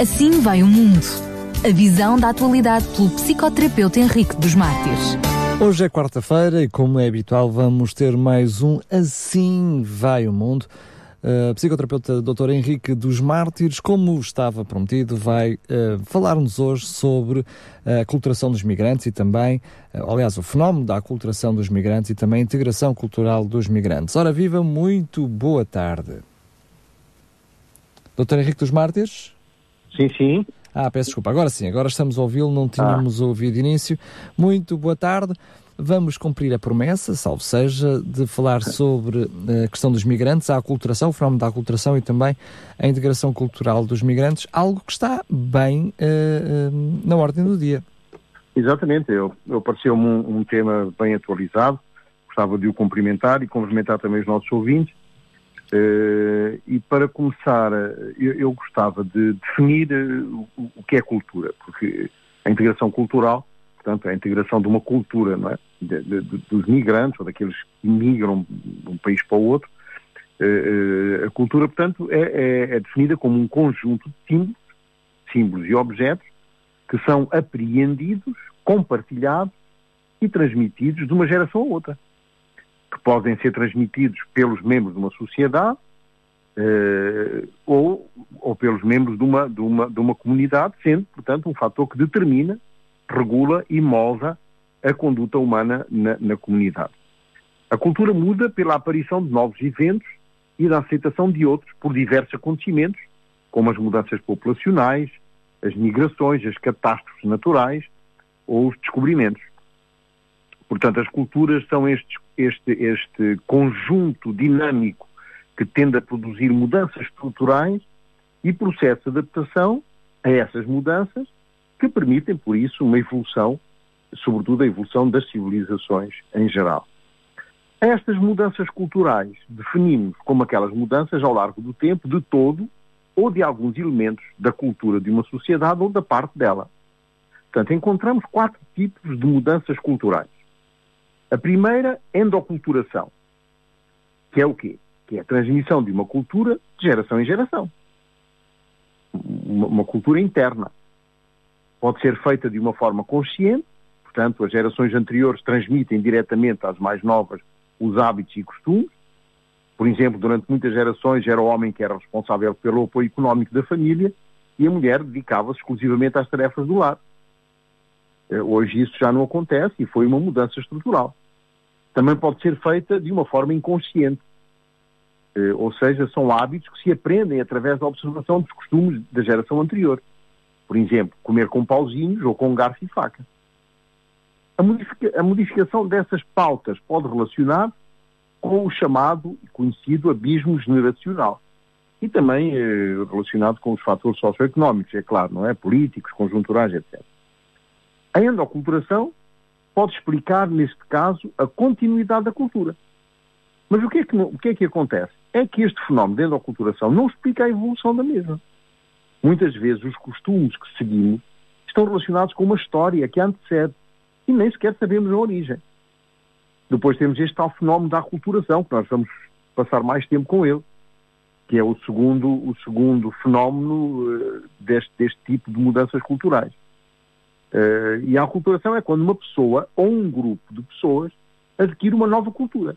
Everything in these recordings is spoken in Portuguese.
Assim vai o mundo. A visão da atualidade pelo psicoterapeuta Henrique dos Mártires. Hoje é quarta-feira e, como é habitual, vamos ter mais um Assim Vai o Mundo. Uh, psicoterapeuta Dr. Henrique dos Mártires, como estava prometido, vai uh, falar-nos hoje sobre a aculturação dos migrantes e também, uh, aliás, o fenómeno da aculturação dos migrantes e também a integração cultural dos migrantes. Ora, viva, muito boa tarde. Dr. Henrique dos Mártires? Sim, sim. Ah, peço desculpa, agora sim, agora estamos a ouvi-lo, não tínhamos ah. ouvido início. Muito boa tarde. Vamos cumprir a promessa, salvo seja, de falar sobre a questão dos migrantes, a aculturação, o fenómeno da aculturação e também a integração cultural dos migrantes, algo que está bem uh, na ordem do dia. Exatamente, eu, eu pareceu-me um, um, tema bem atualizado, gostava de o cumprimentar e cumprimentar também os nossos ouvintes. Uh, e para começar, eu, eu gostava de definir o, o que é cultura, porque a integração cultural portanto, a integração de uma cultura, não é? De, de, de, dos migrantes ou daqueles que migram de um país para o outro. Uh, a cultura, portanto, é, é, é, definida como um conjunto de símbolos, símbolos e objetos que são apreendidos, compartilhados e transmitidos de uma geração a outra. Que podem ser transmitidos pelos membros de uma sociedade uh, ou, ou pelos membros de uma, de, uma, de uma comunidade, sendo, portanto, um fator que determina regula e molda a conduta humana na, na comunidade. A cultura muda pela aparição de novos eventos e da aceitação de outros por diversos acontecimentos, como as mudanças populacionais, as migrações, as catástrofes naturais ou os descobrimentos. Portanto, as culturas são este, este, este conjunto dinâmico que tende a produzir mudanças estruturais e processo de adaptação a essas mudanças que permitem, por isso, uma evolução, sobretudo a evolução das civilizações em geral. Estas mudanças culturais definimos como aquelas mudanças ao largo do tempo de todo ou de alguns elementos da cultura de uma sociedade ou da parte dela. Portanto, encontramos quatro tipos de mudanças culturais. A primeira, endoculturação, que é o quê? Que é a transmissão de uma cultura de geração em geração. Uma, uma cultura interna pode ser feita de uma forma consciente, portanto, as gerações anteriores transmitem diretamente às mais novas os hábitos e costumes. Por exemplo, durante muitas gerações era o homem que era responsável pelo apoio económico da família e a mulher dedicava-se exclusivamente às tarefas do lar. Eh, hoje isso já não acontece e foi uma mudança estrutural. Também pode ser feita de uma forma inconsciente, eh, ou seja, são hábitos que se aprendem através da observação dos costumes da geração anterior. Por exemplo, comer com pauzinhos ou com garfo e faca. A, modifica a modificação dessas pautas pode relacionar com o chamado e conhecido abismo generacional. E também eh, relacionado com os fatores socioeconómicos, é claro, não é? Políticos, conjunturais, etc. A endoculturação pode explicar, neste caso, a continuidade da cultura. Mas o que, é que, o que é que acontece? É que este fenómeno de endoculturação não explica a evolução da mesma. Muitas vezes os costumes que seguimos estão relacionados com uma história que antecede e nem sequer sabemos a origem. Depois temos este tal fenómeno da aculturação, que nós vamos passar mais tempo com ele, que é o segundo, o segundo fenómeno uh, deste, deste tipo de mudanças culturais. Uh, e a aculturação é quando uma pessoa ou um grupo de pessoas adquire uma nova cultura.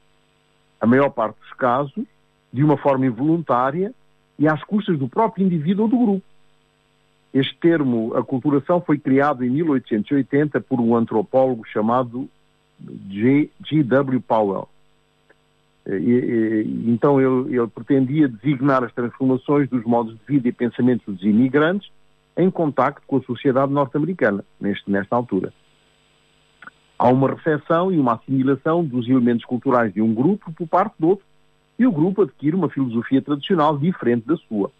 A maior parte dos casos, de uma forma involuntária e às custas do próprio indivíduo ou do grupo. Este termo, aculturação, foi criado em 1880 por um antropólogo chamado G. W. Powell. E, e, então ele, ele, pretendia designar as transformações dos modos de vida e pensamentos dos imigrantes em contacto com a sociedade norte-americana, nesta altura. Há uma recepção e uma assimilação dos elementos culturais de um grupo por parte do outro, e o grupo adquire uma filosofia tradicional diferente da sua.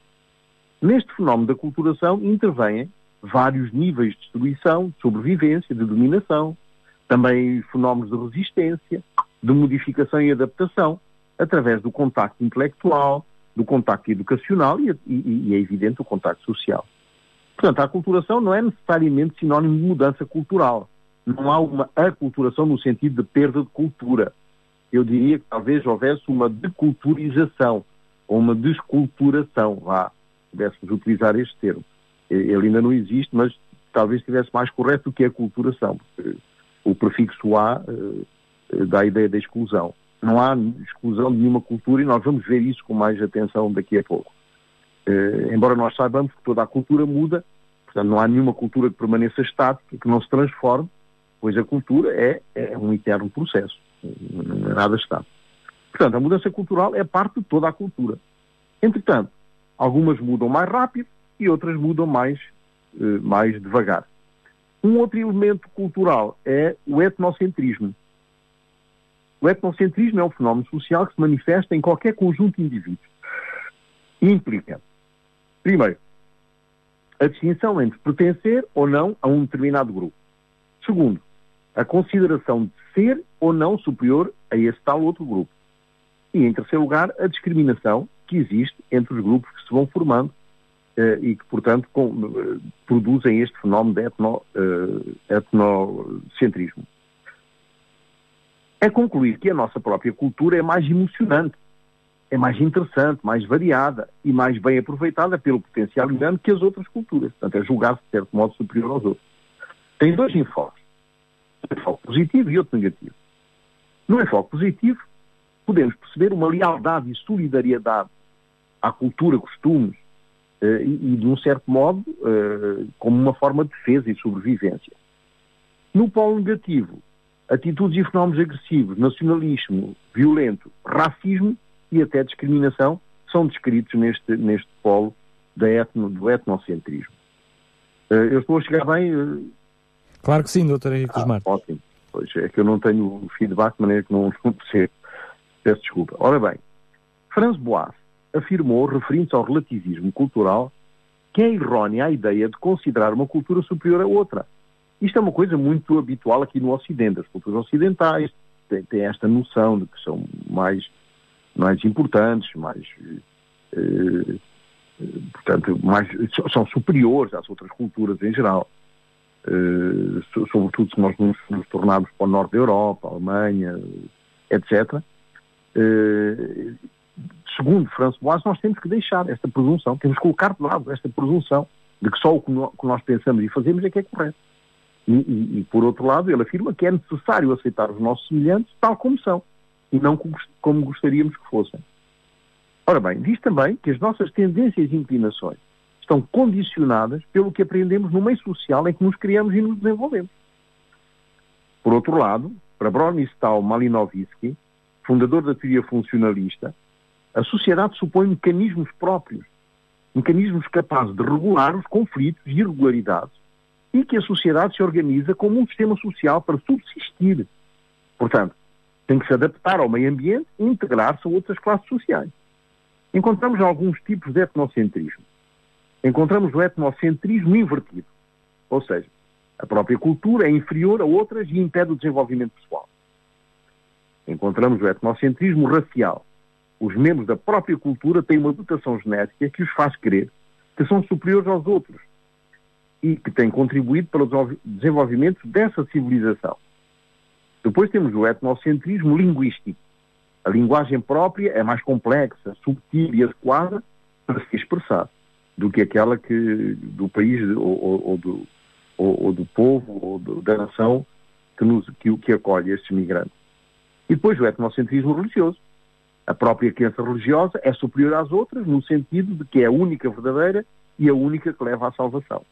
Neste fenómeno da culturação intervêm vários níveis de destruição, de sobrevivência, de dominação, também fenómenos de resistência, de modificação e adaptação, através do contacto intelectual, do contacto educacional e, e, e é evidente, o contacto social. Portanto, a aculturação não é necessariamente sinónimo de mudança cultural. Não há uma aculturação no sentido de perda de cultura. Eu diria que talvez houvesse uma deculturização ou uma desculturação, vá pudéssemos utilizar este termo. Ele ainda não existe, mas talvez estivesse mais correto do que a culturação. O prefixo A uh, dá a ideia da exclusão. Não há exclusão de nenhuma cultura e nós vamos ver isso com mais atenção daqui a pouco. Uh, embora nós saibamos que toda a cultura muda, portanto não há nenhuma cultura que permaneça estática, que não se transforme, pois a cultura é, é um eterno processo, é nada estático. Portanto, a mudança cultural é parte de toda a cultura. Entretanto, algumas mudam mais rápido e outras mudam mais eh, mais devagar. Um outro elemento cultural é o etnocentrismo. O etnocentrismo é um fenómeno social que se manifesta em qualquer conjunto de indivíduos. Implica, primeiro, a distinção entre pertencer ou não a um determinado grupo. Segundo, a consideração de ser ou não superior a esse tal outro grupo. E, em terceiro lugar, a discriminação que existe entre os grupos que se vão formando eh, e que, portanto, com, eh, produzem este fenómeno de etno, eh, etnocentrismo. É concluir que a nossa própria cultura é mais emocionante, é mais interessante, mais variada e mais bem aproveitada pelo potencial humano que as outras culturas. Portanto, é julgar-se de certo modo superior aos outros. Tem dois enfoques. Um enfoque positivo e outro negativo. No enfoque positivo, podemos perceber uma lealdade e solidariedade à cultura, costumes, uh, e, de um certo modo, uh, como uma forma de defesa e sobrevivência. No polo negativo, atitudes e fenómenos agressivos, nacionalismo, violento, racismo e até discriminação são descritos neste, neste polo da etno, do etnocentrismo. Uh, eu estou a chegar bem? Claro que sim, doutor Henrique ah, Martins. Ótimo. Pois é que eu não tenho feedback de maneira que não, não percebo. Peço desculpa. Ora bem, Franz Boas afirmou, referindo-se ao relativismo cultural, que é errónea a ideia de considerar uma cultura superior a outra. Isto é uma coisa muito habitual aqui no Ocidente. As culturas ocidentais têm, têm esta noção de que são mais, mais importantes, mais. Eh, portanto, mais, são superiores às outras culturas em geral. Eh, sobretudo se nós nos, nos tornarmos para o norte da Europa, Alemanha, etc. Eh, segundo François, nós temos que deixar esta presunção, temos que colocar de lado esta presunção de que só o que nós pensamos e fazemos é que é correto. E, e, e, por outro lado, ele afirma que é necessário aceitar os nossos semelhantes tal como são, e não como gostaríamos que fossem. Ora bem, diz também que as nossas tendências e inclinações estão condicionadas pelo que aprendemos no meio social em que nos criamos e nos desenvolvemos. Por outro lado, para Bronislaw Malinowski, fundador da teoria funcionalista, a sociedade supõe mecanismos próprios, mecanismos capazes de regular os conflitos e irregularidades e que a sociedade se organiza como um sistema social para subsistir. Portanto, tem que se adaptar ao meio ambiente e integrar-se a outras classes sociais. Encontramos alguns tipos de etnocentrismo. Encontramos o etnocentrismo invertido, ou seja, a própria cultura é inferior a outras e impede o desenvolvimento pessoal. Encontramos o etnocentrismo racial, os membros da própria cultura têm uma dotação genética que os faz crer que são superiores aos outros e que têm contribuído para o desenvolvimento dessa civilização. Depois temos o etnocentrismo linguístico. A linguagem própria é mais complexa, subtil e adequada para se expressar do que aquela que do país ou, ou, ou do, ou, ou, do povo ou do, da nação que, nos, que, que acolhe estes migrantes. E depois o etnocentrismo religioso a própria crença religiosa é superior às outras, no sentido de que é a única verdadeira e a única que leva à salvação.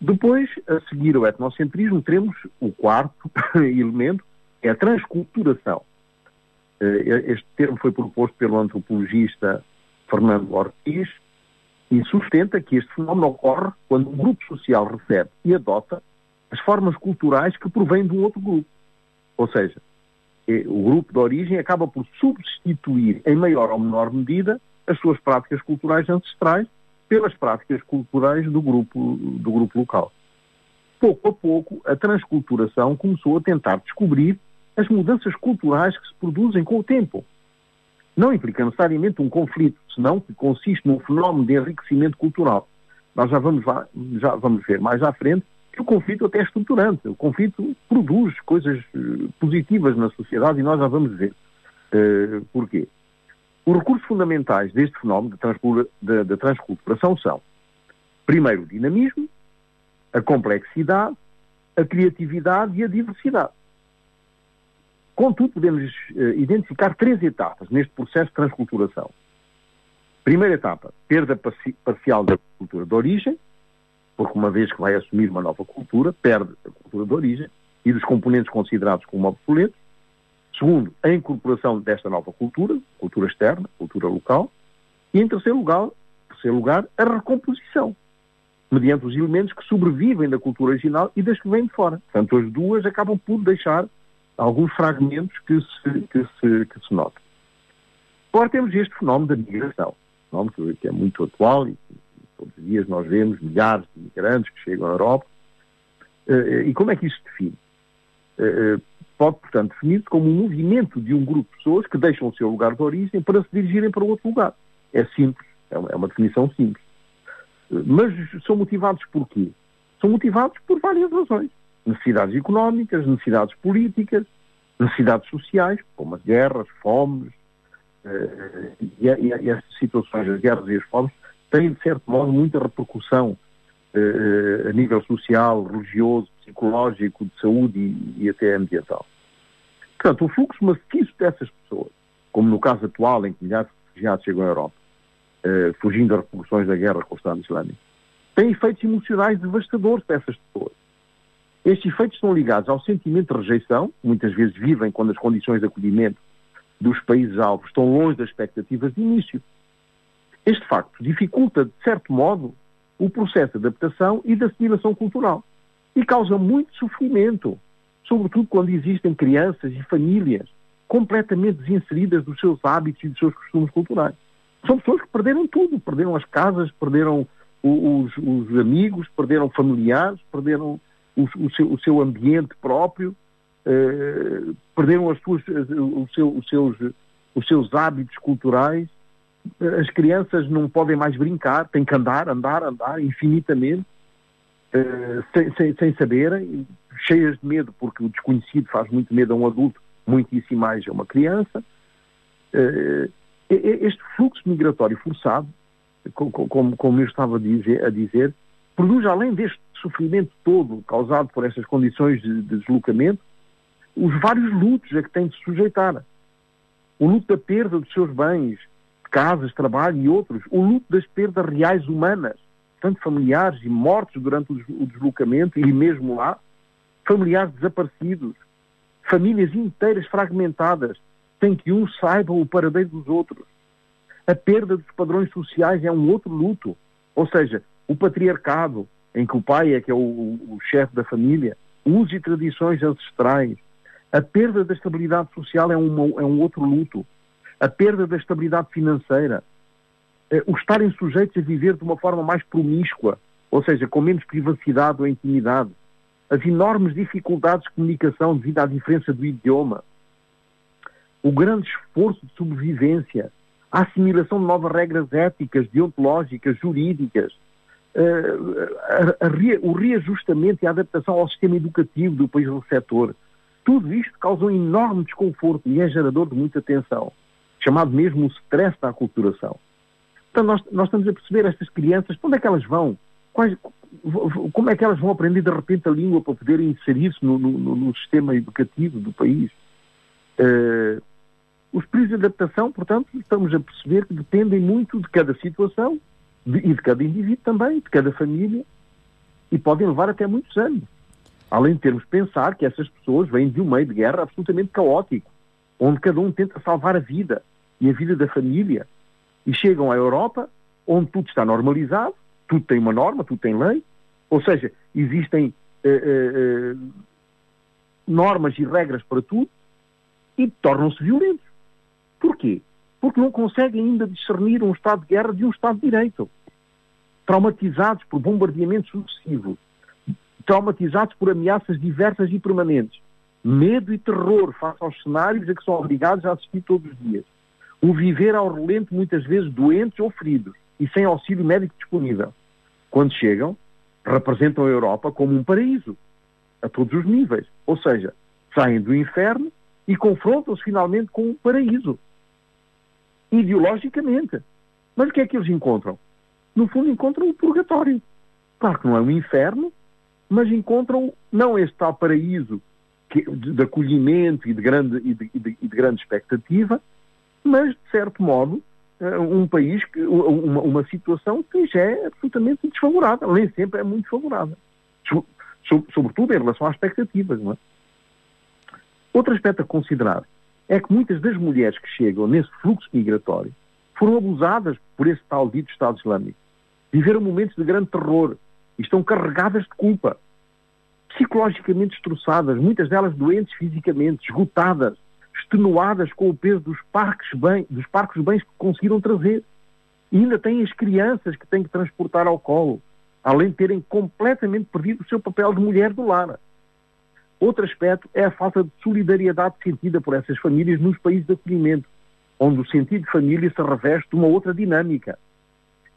Depois, a seguir ao etnocentrismo, teremos o quarto elemento, é a transculturação. Eh, este termo foi proposto pelo antropologista Fernando Ortiz e sustenta que este fenómeno ocorre quando um grupo social recebe e adota as formas culturais que provêm de um outro grupo. Ou seja, o grupo de origem acaba por substituir, em maior ou menor medida, as suas práticas culturais ancestrais pelas práticas culturais do grupo, do grupo local. Pouco a pouco, a transculturação começou a tentar descobrir as mudanças culturais que se produzem com o tempo. Não implica necessariamente um conflito, senão que consiste num fenómeno de enriquecimento cultural. Nós já vamos, já vamos ver mais à frente que o conflito até é estruturante. O conflito produz coisas eh, positivas na sociedade e nós já vamos ver uh, porquê. Os recursos fundamentais deste fenómeno da transculturação são Primeiro, o dinamismo, a complexidade, a criatividade e a diversidade. Contudo, podemos uh, identificar três etapas neste processo de transculturação. Primeira etapa, perda parcial da cultura de origem, porque uma vez que vai assumir uma nova cultura, perde a cultura de origem e dos componentes considerados como obsoletos. Segundo, a incorporação desta nova cultura, cultura externa, cultura local. E em terceiro lugar, terceiro lugar a recomposição, mediante os elementos que sobrevivem da cultura original e das que vêm de fora. Portanto, as duas acabam por deixar alguns fragmentos que se, que se, que se notam. Agora temos este fenómeno da migração, fenómeno que é muito atual e Todos os dias nós vemos milhares de imigrantes que chegam à Europa. Eh, e como é que isso se define? Eh, eh, pode, portanto, definir-se como um movimento de um grupo de pessoas que deixam o seu lugar de origem para se dirigirem para outro lugar. É simples, é uma, é definição simples. Mas são motivados por quê? São motivados por várias razões. Necessidades económicas, necessidades políticas, necessidades sociais, como as guerras, fomes, e, essas situações, as guerras e as fomes, tem, de certo modo, muita repercussão a nível social, religioso, psicológico, de saúde e, e, até ambiental. Portanto, o fluxo maciço dessas pessoas, como no caso atual em que milhares de refugiados chegam à Europa, uh, fugindo das repercussões da guerra com o Estado Islâmico, tem efeitos emocionais devastadores para essas pessoas. Estes efeitos estão ligados ao sentimento de rejeição, muitas vezes vivem quando as condições de acolhimento dos países alvos estão longe das expectativas de início. Este facto dificulta, de certo modo, o processo de adaptação e de assimilação cultural e causa muito sofrimento, sobretudo quando existem crianças e famílias completamente desinseridas dos seus hábitos e dos seus costumes culturais. São pessoas que perderam tudo, perderam as casas, perderam os, os amigos, perderam familiares, perderam o, o, seu, o seu, ambiente próprio, eh, perderam as suas, seu, os, seus, os seus hábitos culturais as crianças não podem mais brincar, têm que andar, andar, andar infinitamente, uh, sem, sem, sem saberem, cheias de medo, porque o desconhecido faz muito medo a um adulto, muitíssimo mais a uma criança. Uh, este fluxo migratório forçado, como, como eu estava a dizer, a dizer, produz, além deste sofrimento todo causado por essas condições de, de deslocamento, os vários lutos a que tem de se sujeitar. O luto da perda dos seus bens, casas, trabalho e outros, o luto das perdas reais humanas, tanto familiares e mortos durante o deslocamento e mesmo lá, familiares desaparecidos, famílias inteiras fragmentadas, sem que um saiba o paradeiro dos outros. A perda dos padrões sociais é um outro luto, ou seja, o patriarcado, em que o pai é que é o, o chefe da família, usos e tradições ancestrais, a perda da estabilidade social é, uma, é um outro luto a perda da estabilidade financeira, eh, o estarem sujeitos a viver de uma forma mais promíscua, ou seja, com menos privacidade ou intimidade, as enormes dificuldades de comunicação devido à diferença do idioma, o grande esforço de sobrevivência, a assimilação de novas regras éticas, deontológicas, jurídicas, a, o reajustamento e a adaptação ao sistema educativo do país receptor, tudo isto causa um enorme desconforto e é gerador de muita tensão chamado mesmo o stress da aculturação. Então nós, nós estamos a perceber estas crianças, para onde é que elas vão? Quais, como é que elas vão aprender de repente a língua para poderem inserir-se no, no, no, sistema educativo do país? Uh, os períodos de adaptação, portanto, estamos a perceber que dependem muito de cada situação de, e de cada indivíduo também, de cada família, e podem levar até muitos anos. Além de termos de pensar que essas pessoas vêm de um meio de guerra absolutamente caótico onde cada um tenta salvar a vida e a vida da família. E chegam à Europa, onde tudo está normalizado, tudo tem uma norma, tudo tem lei, ou seja, existem uh, uh, uh, normas e regras para tudo e tornam-se violentos. Porquê? Porque não conseguem ainda discernir um Estado de guerra de um Estado de direito. Traumatizados por bombardeamentos sucessivos, traumatizados por ameaças diversas e permanentes, medo e terror face aos cenários a que são obrigados a assistir todos os dias. O viver ao relento, muitas vezes doentes ou feridos e sem auxílio médico disponível. Quando chegam, representam a Europa como um paraíso, a todos os níveis. Ou seja, saem do inferno e confrontam-se finalmente com um paraíso. Ideologicamente. Mas o que é que eles encontram? No fundo, encontram o purgatório. Claro que não é um inferno, mas encontram não este tal paraíso de, acolhimento e de, grande, e de, e, de, e de grande expectativa, mas, de certo modo, uh, um país, que, uma, uma, situação que já é absolutamente desfavorável, nem sempre é muito favorável. So, so, sobretudo em relação às expectativas, não é? Outro aspecto a considerar é que muitas das mulheres que chegam nesse fluxo migratório foram abusadas por esse tal dito Estado Islâmico. Viveram momentos de grande terror e estão carregadas de culpa. Psicologicamente destroçadas, muitas delas doentes fisicamente, esgotadas, extenuadas com o peso dos parques, bem, dos parques bens que conseguiram trazer. E ainda têm as crianças que têm que transportar ao colo, além de terem completamente perdido o seu papel de mulher do lar. Outro aspecto é a falta de solidariedade sentida por essas famílias nos países de acolhimento, onde o sentido de família se reveste de uma outra dinâmica.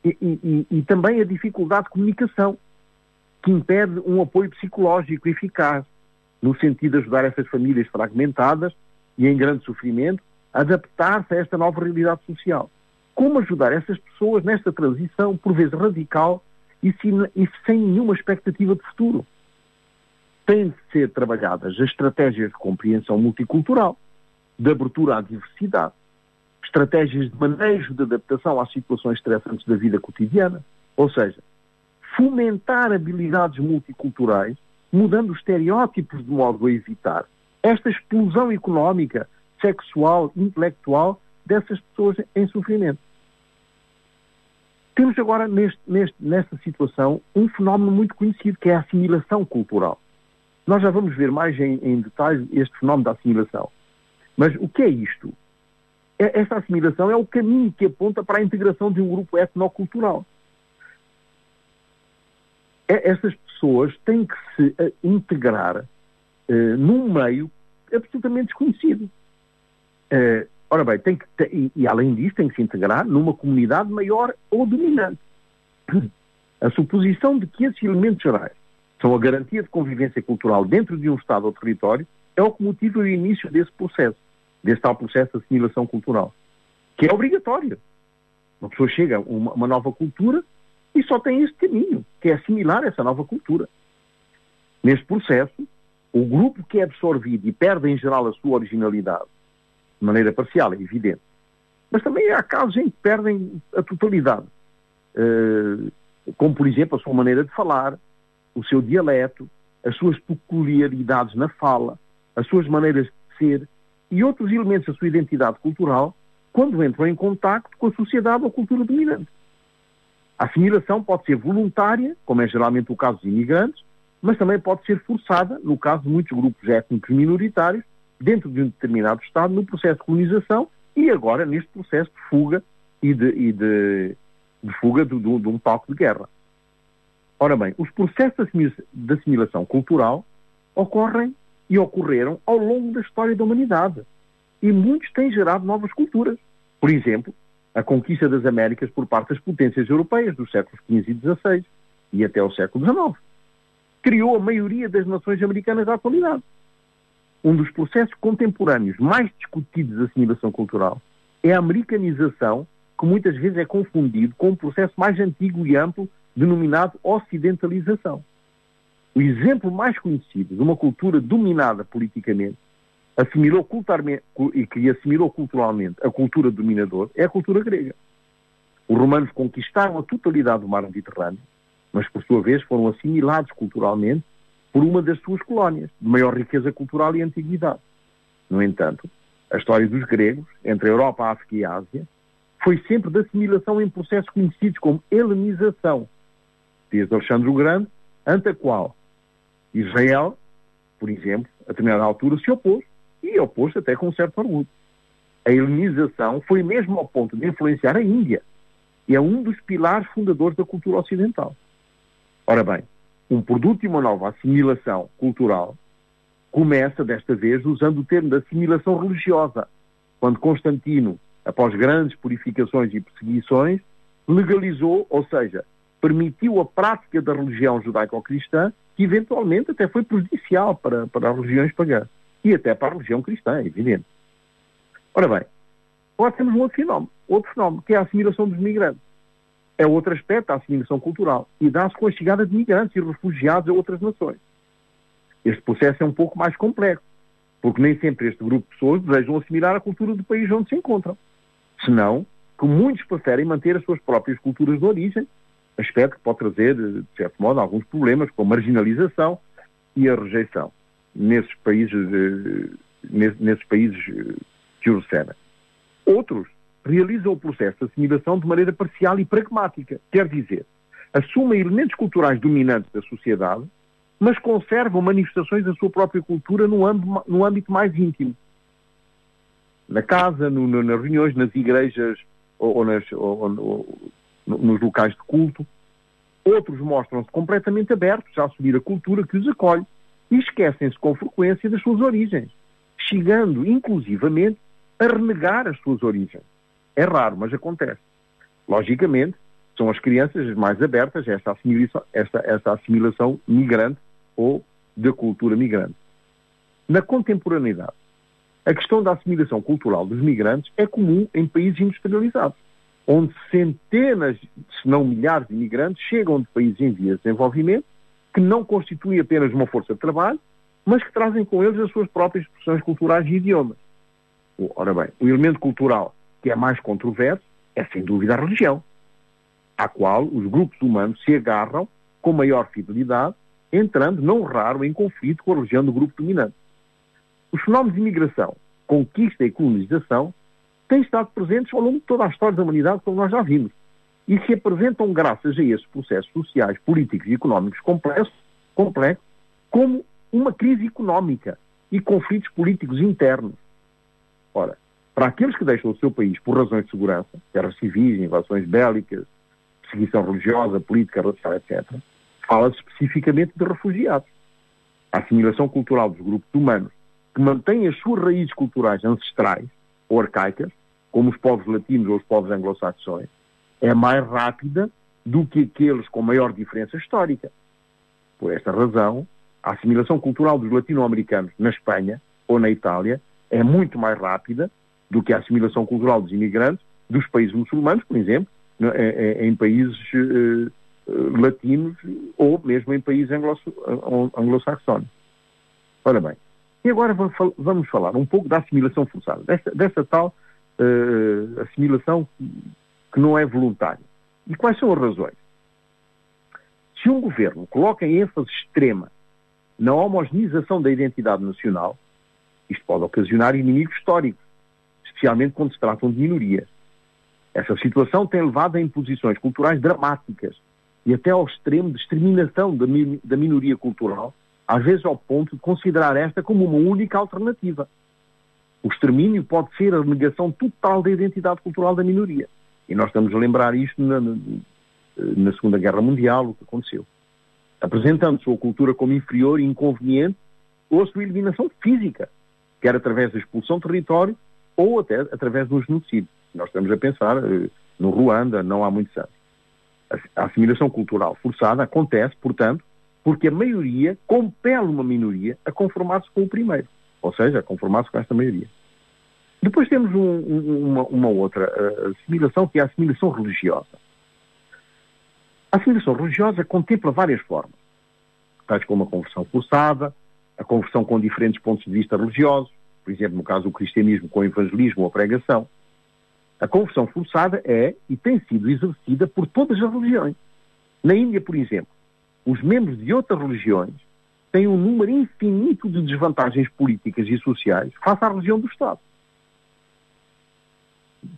E, e, e também a dificuldade de comunicação, que impede um apoio psicológico eficaz, no sentido de ajudar essas famílias fragmentadas e em grande sofrimento adaptar-se a esta nova realidade social. Como ajudar essas pessoas nesta transição, por vezes radical e sem, e sem nenhuma expectativa de futuro? Têm de ser trabalhadas as estratégias de compreensão multicultural, de abertura à diversidade, estratégias de manejo de adaptação às situações estressantes da vida cotidiana, ou seja, fomentar habilidades multiculturais, mudando os estereótipos de modo a evitar esta explosão económica, sexual, intelectual dessas pessoas em sofrimento. Temos agora, neste, neste, nesta situação, um fenómeno muito conhecido, que é a assimilação cultural. Nós já vamos ver mais em, em detalhe este fenómeno da assimilação. Mas o que é isto? É, esta assimilação é o caminho que aponta para a integração de um grupo etnocultural. É, essas pessoas têm que se eh, integrar uh, num meio absolutamente desconhecido. Uh, ora bem, tem que, e, e, além disso, tem que se integrar numa comunidade maior ou dominante. A suposição de que esses elementos gerais são a garantia de convivência cultural dentro de um Estado ou território é o que motiva o início desse processo desse tal processo de assimilação cultural, que é obrigatório. Uma pessoa chega a uma, uma nova cultura e só tem este caminho, que é assimilar essa nova cultura. Neste processo, o grupo que é absorvido e perde em geral a sua originalidade, de maneira parcial, é evidente, mas também há casos em que perdem a totalidade, uh, como por exemplo a sua maneira de falar, o seu dialeto, as suas peculiaridades na fala, as suas maneiras de ser, e outros elementos da sua identidade cultural quando entram em contacto com a sociedade ou cultura dominante. A assimilação pode ser voluntária, como é geralmente o caso dos imigrantes, mas também pode ser forçada, no caso de muitos grupos étnicos minoritários, dentro de um determinado Estado, no processo de colonização e agora neste processo de fuga e de, e de, de fuga de, de, de, um palco de guerra. Ora bem, os processos de assimilação cultural ocorrem e ocorreram ao longo da história da humanidade. E muitos têm gerado novas culturas. Por exemplo, a conquista das Américas por parte das potências europeias dos séculos XV e XVI e até o século XIX. Criou a maioria das nações americanas da atualidade. Um dos processos contemporâneos mais discutidos de assimilação cultural é a americanização, que muitas vezes é confundido com um processo mais antigo e amplo denominado ocidentalização. O exemplo mais conhecido de uma cultura dominada politicamente assimilou e que assimilou culturalmente a cultura dominadora é a cultura grega. Os romanos conquistaram a totalidade do mar Mediterrâneo, mas por sua vez foram assimilados culturalmente por uma das suas colónias, de maior riqueza cultural e antiguidade. No entanto, a história dos gregos, entre a Europa, a África e a Ásia, foi sempre de assimilação em processos conhecidos como helenização, diz Alexandre o Grande, ante a qual Israel, por exemplo, a determinada altura se opôs, e opôs até com um certo orgulho. A helenização foi mesmo ao ponto de influenciar a Índia, e é um dos pilares fundadores da cultura ocidental. Ora bem, um produto de uma nova assimilação cultural começa, desta vez, usando o termo de assimilação religiosa, quando Constantino, após grandes purificações e perseguições, legalizou, ou seja, permitiu a prática da religião judaico-cristã que eventualmente até foi prejudicial para, para as religiões pagãs e até para a religião cristã, é evidente. Ora bem, agora temos um outro fenómeno, outro fenómeno, que é a assimilação dos migrantes. É outro aspecto da assimilação cultural e dá-se com a chegada de migrantes e refugiados a outras nações. Este processo é um pouco mais complexo, porque nem sempre este grupo de pessoas desejam assimilar a cultura do país onde se encontram. Senão, que muitos preferem manter as suas próprias culturas de origem, aspecto que pode trazer, de certo modo, alguns problemas, como a marginalização e a rejeição nesses países, eh, nesses países eh, que o recebem. Outros realizam o processo de assimilação de maneira parcial e pragmática, quer dizer, assumem elementos culturais dominantes da sociedade, mas conservam manifestações da sua própria cultura no âmbito, no âmbito mais íntimo. Na casa, no, no, nas reuniões, nas igrejas ou, ou, nas, ou, ou nos locais de culto. Outros mostram-se completamente abertos a assumir a cultura que os acolhe e esquecem-se com frequência das suas origens, chegando inclusivamente a renegar as suas origens. É raro, mas acontece. Logicamente, são as crianças as mais abertas a esta assimilação, esta, esta assimilação migrante ou da cultura migrante. Na contemporaneidade, a questão da assimilação cultural dos migrantes é comum em países industrializados, onde centenas, se não milhares de imigrantes chegam de países em vias de desenvolvimento, que não constituem apenas uma força de trabalho, mas que trazem com eles as suas próprias expressões culturais e idiomas. Ora bem, o elemento cultural que é mais controverso é sem dúvida a religião, à qual os grupos humanos se agarram com maior fidelidade, entrando, não raro, em conflito com a religião do grupo dominante. Os fenómenos de imigração, conquista e colonização têm estado presentes ao longo de toda a história da humanidade, como nós já vimos, e se apresentam, graças a esses processos sociais, políticos e económicos complexos, complexos como uma crise económica e conflitos políticos internos. Ora, para aqueles que deixam o seu país por razões de segurança, guerras civis, invasões bélicas, perseguição religiosa, política, racial, etc., fala-se especificamente de refugiados. A assimilação cultural dos grupos humanos que mantêm as suas raízes culturais ancestrais ou arcaicas, como os povos latinos ou os povos anglo-saxões, é mais rápida do que aqueles com maior diferença histórica. Por esta razão, a assimilação cultural dos latino-americanos na Espanha ou na Itália é muito mais rápida do que a assimilação cultural dos imigrantes dos países muçulmanos, por exemplo, em países eh, eh, latinos ou mesmo em países anglo-saxónicos. Ora bem, e agora vamos falar um pouco da assimilação forçada, dessa, dessa tal uh, assimilação que não é voluntária. E quais são as razões? Se um governo coloca em ênfase extrema na homogeneização da identidade nacional, isto pode ocasionar inimigos históricos, especialmente quando se tratam de minorias. Essa situação tem levado a imposições culturais dramáticas e até ao extremo de exterminação da, minoria cultural às vezes ao ponto de considerar esta como uma única alternativa. O extermínio pode ser a negação total da identidade cultural da minoria. E nós estamos a lembrar isto na, na Segunda Guerra Mundial, o que aconteceu. Apresentando sua cultura como inferior e inconveniente, ou a sua eliminação física, quer através da expulsão do território ou até através do genocídio. Nós estamos a pensar eh, no Ruanda, não há muitos anos. A assimilação cultural forçada acontece, portanto, porque a maioria compele uma minoria a conformar-se com o primeiro, ou seja, a conformar-se com esta maioria. Depois temos um, um, uma, uma, outra assimilação, que é a assimilação religiosa. A assimilação religiosa contempla várias formas, tais como a conversão forçada, a conversão com diferentes pontos de vista religiosos, por exemplo, no caso do cristianismo com o evangelismo ou a pregação. A conversão forçada é e tem sido exercida por todas as religiões. Na Índia, por exemplo, os membros de outras religiões têm um número infinito de desvantagens políticas e sociais face à religião do Estado.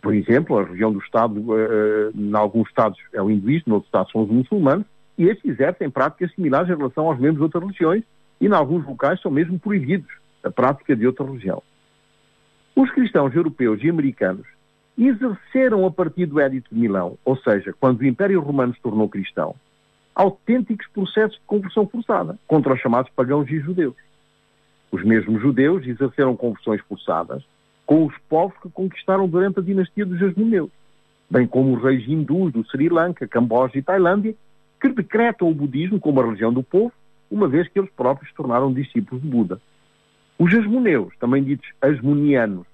Por exemplo, a religião do Estado, uh, em alguns Estados é o hinduísmo, em outros Estados são os muçulmanos, e estes exercem práticas similares em relação aos membros de outras religiões, e em alguns locais são mesmo proibidos a prática de outra religião. Os cristãos europeus e americanos exerceram a partir do Édito de Milão, ou seja, quando o Império Romano se tornou cristão, autênticos processos de conversão forçada contra os chamados pagãos e judeus. Os mesmos judeus exerceram conversões forçadas com os povos que conquistaram durante a dinastia dos Jasmoneus, bem como os reis hindus do Sri Lanka, Camboja e Tailândia, que decretam o budismo como a religião do povo, uma vez que eles próprios se tornaram discípulos de Buda. Os Jasmoneus, também ditos asmonianos,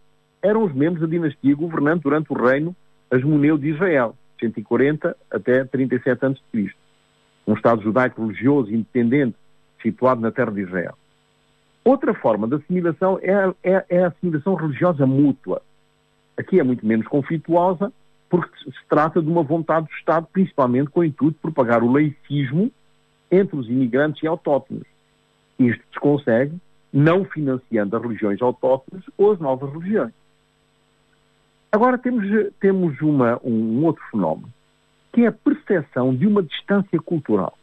eram os membros da dinastia governante durante o reino asmoneu de Israel, 140 até 37 a.C. Um Estado judaico religioso independente situado na terra de Israel. Outra forma de assimilação é, é, é a assimilação religiosa mútua. Aqui é muito menos conflituosa, porque se trata de uma vontade do Estado, principalmente com o intuito de propagar o laicismo entre os imigrantes e autóctonos. Isto se consegue não financiando as religiões autóctones ou as novas religiões. Agora temos, temos uma, um outro fenómeno, que é a percepção de uma distância cultural.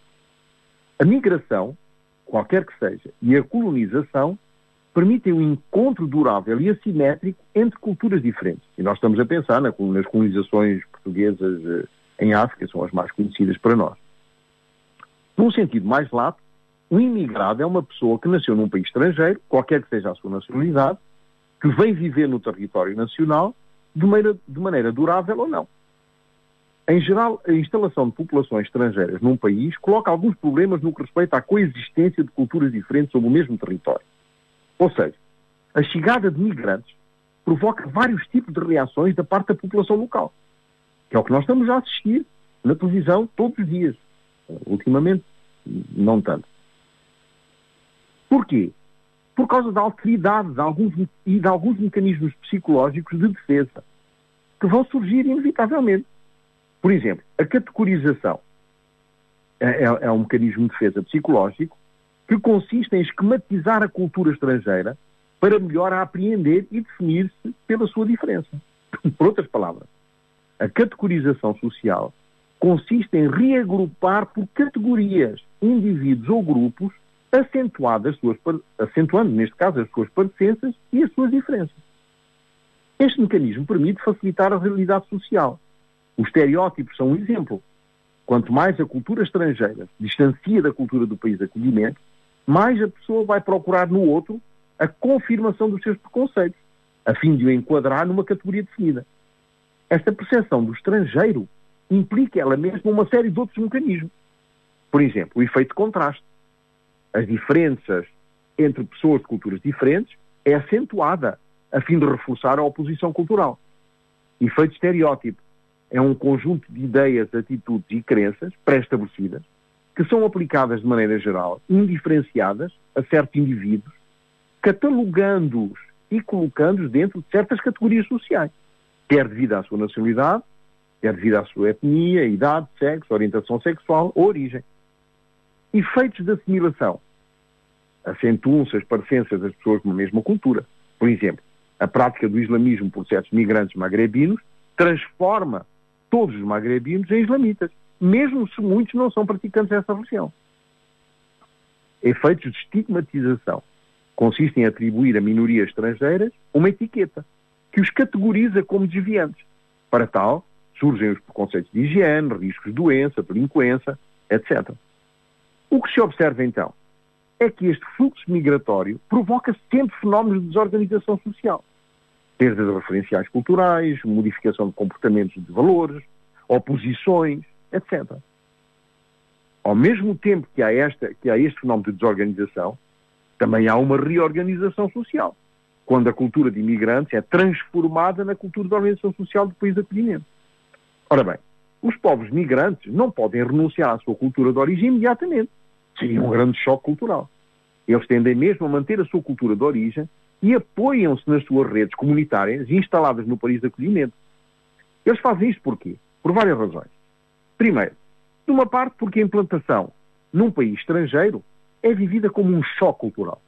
A migração, qualquer que seja, e a colonização permitem um encontro durável e assimétrico entre culturas diferentes. E nós estamos a pensar nas colonizações portuguesas eh, em África, são as mais conhecidas para nós. Num sentido mais lato, um imigrado é uma pessoa que nasceu num país estrangeiro, qualquer que seja a sua nacionalidade, que vem viver no território nacional de maneira, de maneira durável ou não. Em geral, a instalação de populações estrangeiras num país coloca alguns problemas no que respeita à coexistência de culturas diferentes sobre o mesmo território. Ou seja, a chegada de migrantes provoca vários tipos de reações da parte da população local, que é o que nós estamos a assistir na televisão todos os dias. Ultimamente, não tanto. Porquê? Por causa da alteridade de alguns, e de alguns mecanismos psicológicos de defesa que vão surgir inevitavelmente. Por exemplo, a categorização é, é, é um mecanismo de defesa psicológico que consiste em esquematizar a cultura estrangeira para melhor a apreender e definir-se pela sua diferença. Por outras palavras, a categorização social consiste em reagrupar por categorias indivíduos ou grupos acentuando, as suas, acentuando, neste caso, as suas parecenças e as suas diferenças. Este mecanismo permite facilitar a realidade social. Os estereótipos são um exemplo. Quanto mais a cultura estrangeira se distancia da cultura do país de acolhimento, mais a pessoa vai procurar no outro a confirmação dos seus preconceitos, a fim de o enquadrar numa categoria definida. Esta percepção do estrangeiro implica ela mesma uma série de outros mecanismos. Por exemplo, o efeito de contraste as diferenças entre pessoas de culturas diferentes é acentuada a fim de reforçar a oposição cultural. Efeito estereótipo é um conjunto de ideias, atitudes e crenças pré-estabelecidas que são aplicadas de maneira geral, indiferenciadas a certos indivíduos, catalogando-os e colocando-os dentro de certas categorias sociais, quer devido à sua nacionalidade, quer devido à sua etnia, idade, sexo, orientação sexual ou origem. Efeitos de assimilação acentuam-se as parecenças das pessoas de uma mesma cultura. Por exemplo, a prática do islamismo por certos migrantes magrebinos transforma todos os magrebinos em islamitas, mesmo se muitos não são praticantes dessa religião. Efeitos de estigmatização consistem em atribuir a minorias estrangeiras uma etiqueta que os categoriza como desviantes. Para tal, surgem os preconceitos de higiene, riscos de doença, delinquência, etc. O que se observa então? é que este fluxo migratório provoca sempre fenómenos de desorganização social. Perdas referenciais culturais, modificação de comportamentos de valores, oposições, etc. Ao mesmo tempo que há, esta, que há este fenómeno de desorganização, também há uma reorganização social, quando a cultura de imigrantes é transformada na cultura de organização social do país de acolhimento. Ora bem, os povos migrantes não podem renunciar à sua cultura de origem imediatamente seria um grande choque cultural. Eles tendem mesmo a manter a sua cultura de origem e apoiam-se nas suas redes comunitárias instaladas no país de acolhimento. Eles fazem isto porquê? Por várias razões. Primeiro, de uma parte porque a implantação num país estrangeiro é vivida como um choque cultural.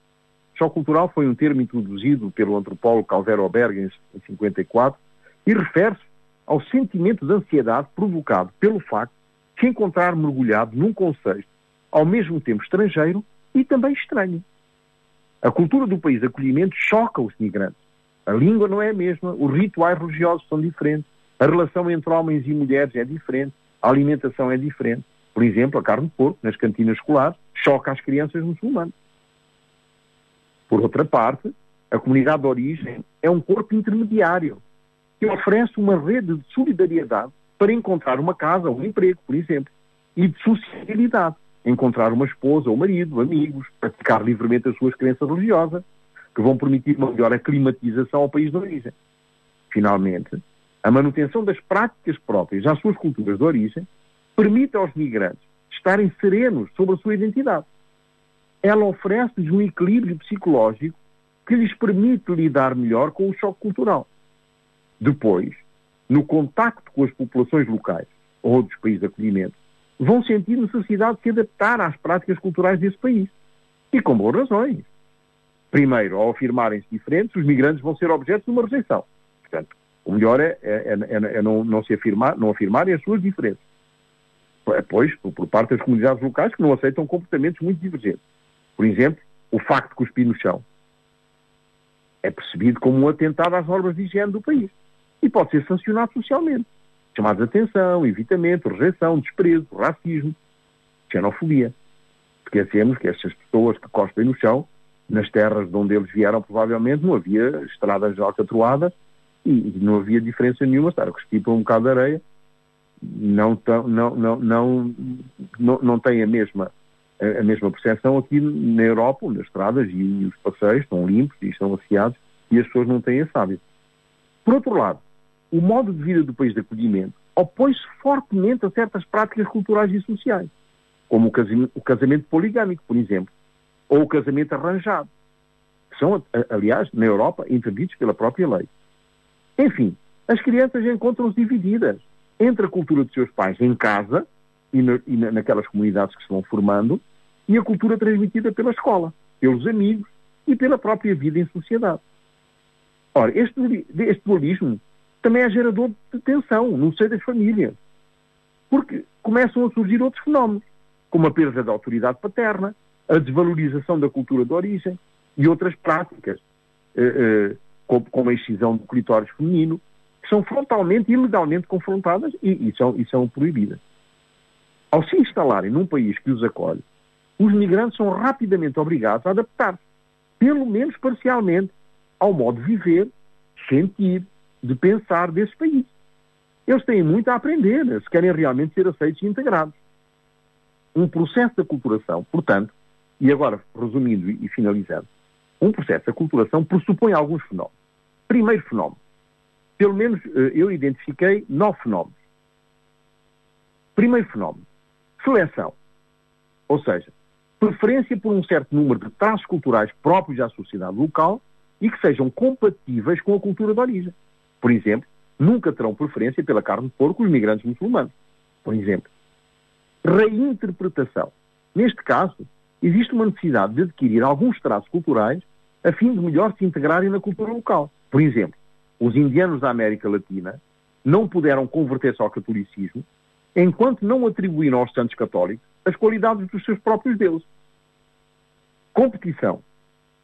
Choque cultural foi um termo introduzido pelo antropólogo Calvero Bergens em 54 e refere-se ao sentimento de ansiedade provocado pelo facto de se encontrar mergulhado num conceito ao mesmo tempo estrangeiro e também estranho. A cultura do país de acolhimento choca os migrantes. A língua não é a mesma, os rituais religiosos são diferentes, a relação entre homens e mulheres é diferente, a alimentação é diferente. Por exemplo, a carne de porco nas cantinas escolares choca as crianças muçulmanas. Por outra parte, a comunidade de origem é um corpo intermediário que oferece uma rede de solidariedade para encontrar uma casa um emprego, por exemplo, e de sociabilidade encontrar uma esposa ou marido, amigos, praticar livremente as suas crenças religiosas, que vão permitir uma melhor aclimatização ao país de origem. Finalmente, A manutenção das práticas próprias às suas culturas de origem permite aos migrantes estarem serenos sobre a sua identidade. Ela oferece-lhes um equilíbrio psicológico que lhes permite lidar melhor com o choque cultural. Depois, no contacto com as populações locais ou dos países de acolhimento, vão sentir necessidade de se adaptar às práticas culturais desse país. E com boas razões. Primeiro, ao afirmarem-se diferentes, os migrantes vão ser objeto de uma rejeição. Portanto, o melhor é, é, é, é não, não, se afirmar, não afirmarem as suas diferenças. Pois, por parte das comunidades locais que não aceitam comportamentos muito divergentes. Por exemplo, o facto de cuspir no chão é percebido como um atentado às normas de higiene do país e pode ser sancionado socialmente. Chamados de atenção, evitamento, rejeição, desprezo, racismo, xenofobia. Esquecemos que estas pessoas que cospem no chão, nas terras de onde eles vieram, provavelmente não havia estradas alcatroadas e não havia diferença nenhuma, estar a cuspir por um bocado de areia, não, não, não, não, não, não tem a mesma, a, mesma percepção aqui na Europa, onde as estradas e os passeios estão limpos e estão asseados e as pessoas não têm esse hábito. Por outro lado, o modo de vida do país de acolhimento opõe-se fortemente a certas práticas culturais e sociais, como o casamento, poligâmico, por exemplo, ou o casamento arranjado, que são, aliás, na Europa, interditos pela própria lei. Enfim, as crianças encontram-se divididas entre a cultura dos seus pais em casa e, na, e naquelas comunidades que se vão formando e a cultura transmitida pela escola, pelos amigos e pela própria vida em sociedade. Ora, este, este dualismo também é gerador de tensão no seio das famílias, porque começam a surgir outros fenómenos, como a perda da autoridade paterna, a desvalorização da cultura de origem e outras práticas, eh, eh, como a excisão do clitóris feminino, que são frontalmente e ilegalmente confrontadas e, são, e são proibidas. Ao se instalarem num país que os acolhe, os migrantes são rapidamente obrigados a adaptar-se, pelo menos parcialmente, ao modo de viver, sentir, de pensar desse país. Eles têm muito a aprender né, se querem realmente ser aceitos e integrados. Um processo de aculturação, portanto, e agora resumindo e finalizando, um processo de aculturação pressupõe alguns fenómenos. Primeiro fenómeno, pelo menos eh, eu identifiquei nove fenómenos. Primeiro fenómeno, seleção. Ou seja, preferência por um certo número de traços culturais próprios à sociedade local e que sejam compatíveis com a cultura de origem. Por exemplo, nunca terão preferência pela carne de porco os migrantes muçulmanos. Por exemplo. Reinterpretação. Neste caso, existe uma necessidade de adquirir alguns traços culturais a fim de melhor se integrarem na cultura local. Por exemplo, os indianos da América Latina não puderam converter-se ao catolicismo enquanto não atribuíram aos santos católicos as qualidades dos seus próprios deuses. Competição.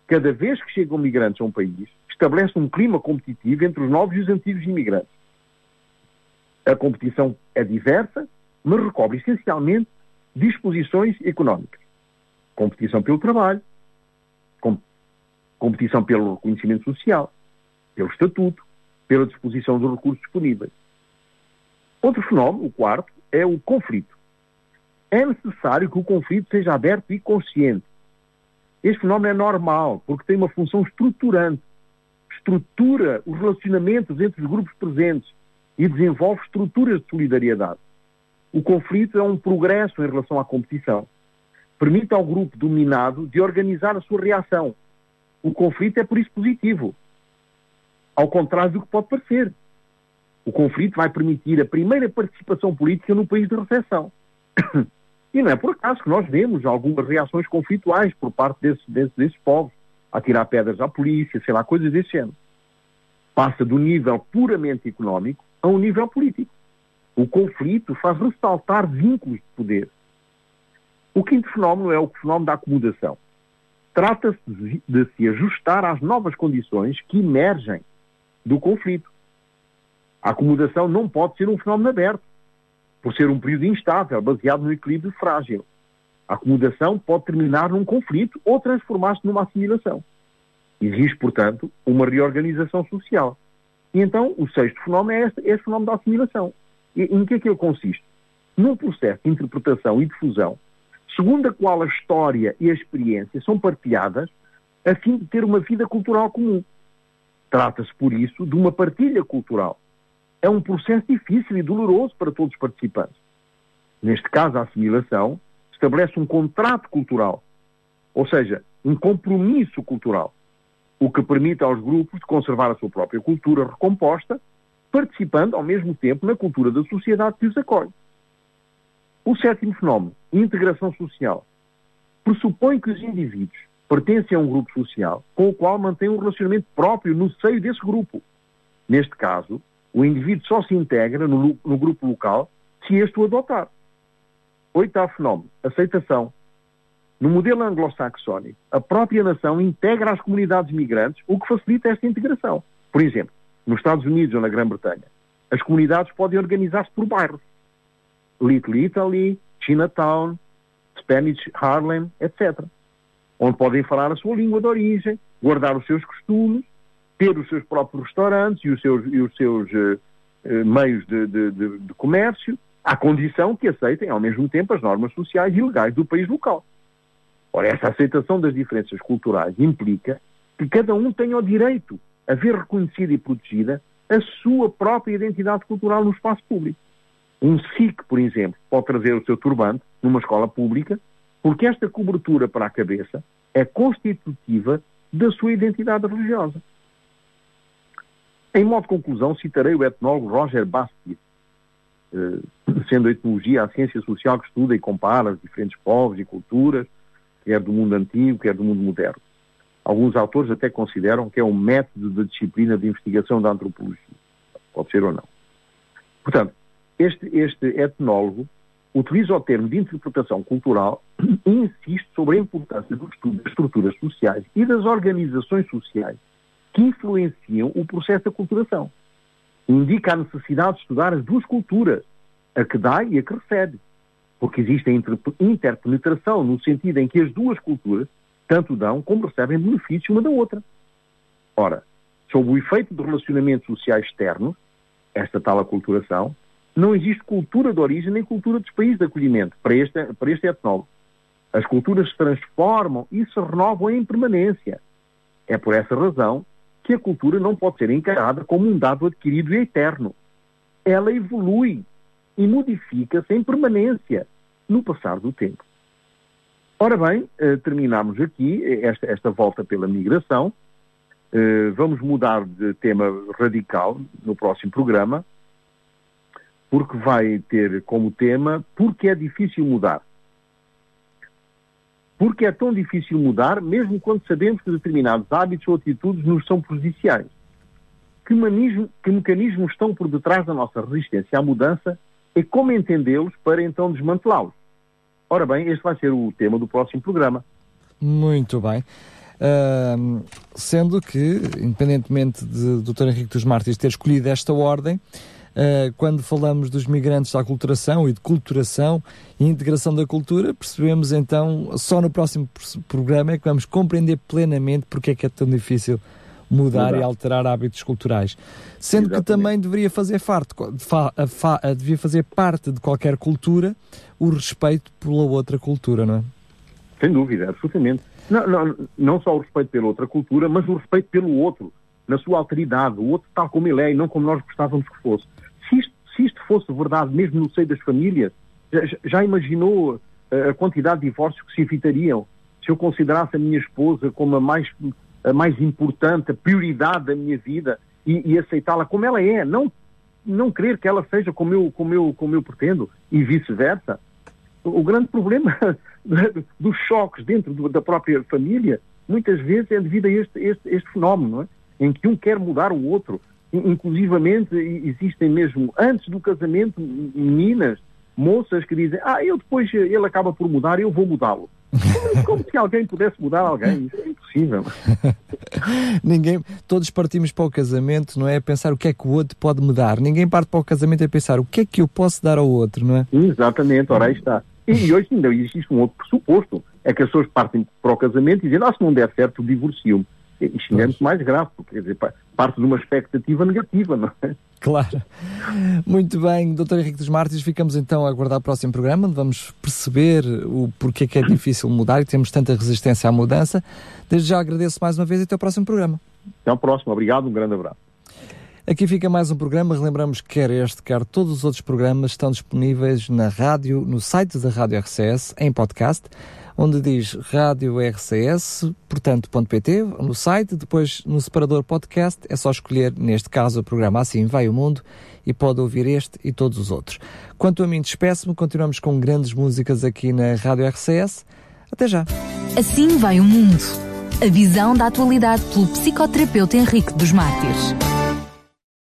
Cada vez que chegam migrantes a um país, estabelece um clima competitivo entre os novos e os antigos imigrantes. A competição é diversa, mas recobre essencialmente disposições económicas. Competição pelo trabalho, com, competição pelo reconhecimento social, pelo estatuto, pela disposição dos recursos disponíveis. Outro fenómeno, o quarto, é o conflito. É necessário que o conflito seja aberto e consciente. Este fenómeno é normal, porque tem uma função estruturante estrutura os relacionamentos entre os grupos presentes e desenvolve estruturas de solidariedade. O conflito é um progresso em relação à competição. Permite ao grupo dominado de organizar a sua reação. O conflito é por isso positivo. Ao contrário do que pode parecer. O conflito vai permitir a primeira participação política no país de recessão. E não é por acaso que nós vemos algumas reações conflituais por parte desses, desses, povos a tirar pedras à polícia, sei lá, coisas desse género. Passa do nível puramente económico a um nível político. O conflito faz ressaltar vínculos de poder. O quinto fenómeno é o fenómeno da acomodação. Trata-se de se ajustar às novas condições que emergem do conflito. A acomodação não pode ser um fenómeno aberto, por ser um período instável, baseado no equilíbrio frágil. A acomodação pode terminar num conflito ou transformar-se numa assimilação. Existe, portanto, uma reorganização social. E então, o sexto fenómeno é este, este fenómeno da assimilação. E, em que é que ele consiste? Num processo de interpretação e difusão, segundo a qual a história e a experiência são partilhadas a fim de ter uma vida cultural comum. Trata-se, por isso, de uma partilha cultural, é um processo difícil e doloroso para todos os participantes. Neste caso, a assimilação estabelece um contrato cultural, ou seja, um compromisso cultural, o que permite aos grupos conservar a sua própria cultura recomposta, participando ao mesmo tempo na cultura da sociedade que os acolhe. O sétimo fenómeno, integração social, pressupõe que os indivíduos pertencem a um grupo social com o qual mantêm um relacionamento próprio no seio desse grupo. Neste caso, o indivíduo só se integra no, no grupo local se este o adotar. Oitavo fenómeno, aceitação. No modelo anglo-saxónico, a própria nação integra as comunidades migrantes, o que facilita esta integração. Por exemplo, nos Estados Unidos ou na Grã-Bretanha, as comunidades podem organizar-se por bairros. Little Italy, Chinatown, Spanish Harlem, etc. Onde podem falar a sua língua de origem, guardar os seus costumes, ter os seus próprios restaurantes e os seus, e os seus uh, uh, meios de, de, de, de comércio, à condição que aceitem, ao mesmo tempo, as normas sociais e legais do país local. Ora, essa aceitação das diferenças culturais implica que cada um tenha o direito a ver reconhecida e protegida a sua própria identidade cultural no espaço público. Um Sikh, por exemplo, pode trazer o seu turbante numa escola pública, porque esta cobertura para a cabeça é constitutiva da sua identidade religiosa. Em modo de conclusão, citarei o etnólogo Roger Bastide, eh, sendo a etnologia a ciência social que estuda e compara os diferentes povos e culturas, quer do mundo antigo, quer do mundo moderno. Alguns autores até consideram que é um método da disciplina de investigação da antropologia. Pode ser ou não. Portanto, este, este etnólogo utiliza o termo de interpretação cultural e insiste sobre a importância do estudo das estruturas sociais e das organizações sociais que influenciam o processo da culturação indica a necessidade de estudar as duas culturas, a que dá e a que recebe. Porque existe a interpenetração no sentido em que as duas culturas tanto dão como recebem benefícios uma da outra. Ora, sob o efeito de relacionamentos sociais externos, esta tal aculturação, não existe cultura de origem nem cultura dos países de acolhimento para este, para este etnólogo. As culturas se transformam e se renovam em permanência. É por essa razão que a cultura não pode ser encarada como um dado adquirido e eterno. Ela evolui e modifica-se em permanência no passar do tempo. Ora bem, eh, terminamos aqui esta, esta volta pela migração. Eh, vamos mudar de tema radical no próximo programa, porque vai ter como tema porque é difícil mudar. Porque é tão difícil mudar, mesmo quando sabemos que determinados hábitos ou atitudes nos são prejudiciais? Que mecanismos estão por detrás da nossa resistência à mudança e como entendê-los para então desmantelá-los? Ora bem, este vai ser o tema do próximo programa. Muito bem. Uh, sendo que, independentemente de Dr. Henrique dos Mártires ter escolhido esta ordem, uh, quando falamos dos migrantes da aculturação e de culturação e integração da cultura, percebemos então, só no próximo programa é que vamos compreender plenamente porque é que é tão difícil mudar Exato. e alterar hábitos culturais. Sendo Exatamente. que também deveria fazer, parte, devia fazer parte de qualquer cultura o respeito pela outra cultura, não é? Sem dúvida, absolutamente. Não, não, não só o respeito pela outra cultura, mas o respeito pelo outro, na sua alteridade, o outro tal como ele é e não como nós gostávamos que fosse se isto, se isto fosse verdade, mesmo no seio das famílias, já, já imaginou a quantidade de divórcios que se evitariam se eu considerasse a minha esposa como a mais, a mais importante, a prioridade da minha vida e, e aceitá-la como ela é, não, não querer que ela seja como eu, como eu, como eu pretendo e vice-versa. O grande problema dos choques dentro do, da própria família muitas vezes é devido a este, este, este fenómeno, é? em que um quer mudar o outro, Inclusivamente existem mesmo, antes do casamento, meninas, moças que dizem, ah, eu depois, ele acaba por mudar, eu vou mudá-lo. Como se alguém pudesse mudar alguém, isso é impossível. Ninguém, todos partimos para o casamento, não é? A pensar o que é que o outro pode mudar. Ninguém parte para o casamento a pensar o que é que eu posso dar ao outro, não é? Exatamente, ora aí está. E hoje ainda existe um outro pressuposto, é que as pessoas partem para o casamento e dizem, ah, se não der certo, divorcio-me. É muito mais grave, porque quer dizer, parte de uma expectativa negativa, não é? Claro. Muito bem, Dr. Henrique dos Mártires, ficamos então a aguardar o próximo programa, onde vamos perceber o porquê que é difícil mudar e temos tanta resistência à mudança. Desde já agradeço mais uma vez e até ao próximo programa. Até ao próximo, obrigado, um grande abraço. Aqui fica mais um programa. Relembramos que quer este, quer todos os outros programas estão disponíveis na rádio, no site da Rádio RCS, em podcast, onde diz Rádio RCS, portanto, .pt, no site, depois no separador podcast, é só escolher, neste caso, o programa Assim Vai o Mundo e pode ouvir este e todos os outros. Quanto a mim, despeço-me, continuamos com grandes músicas aqui na Rádio RCS. Até já! Assim vai o mundo. A visão da atualidade pelo psicoterapeuta Henrique dos Mártires.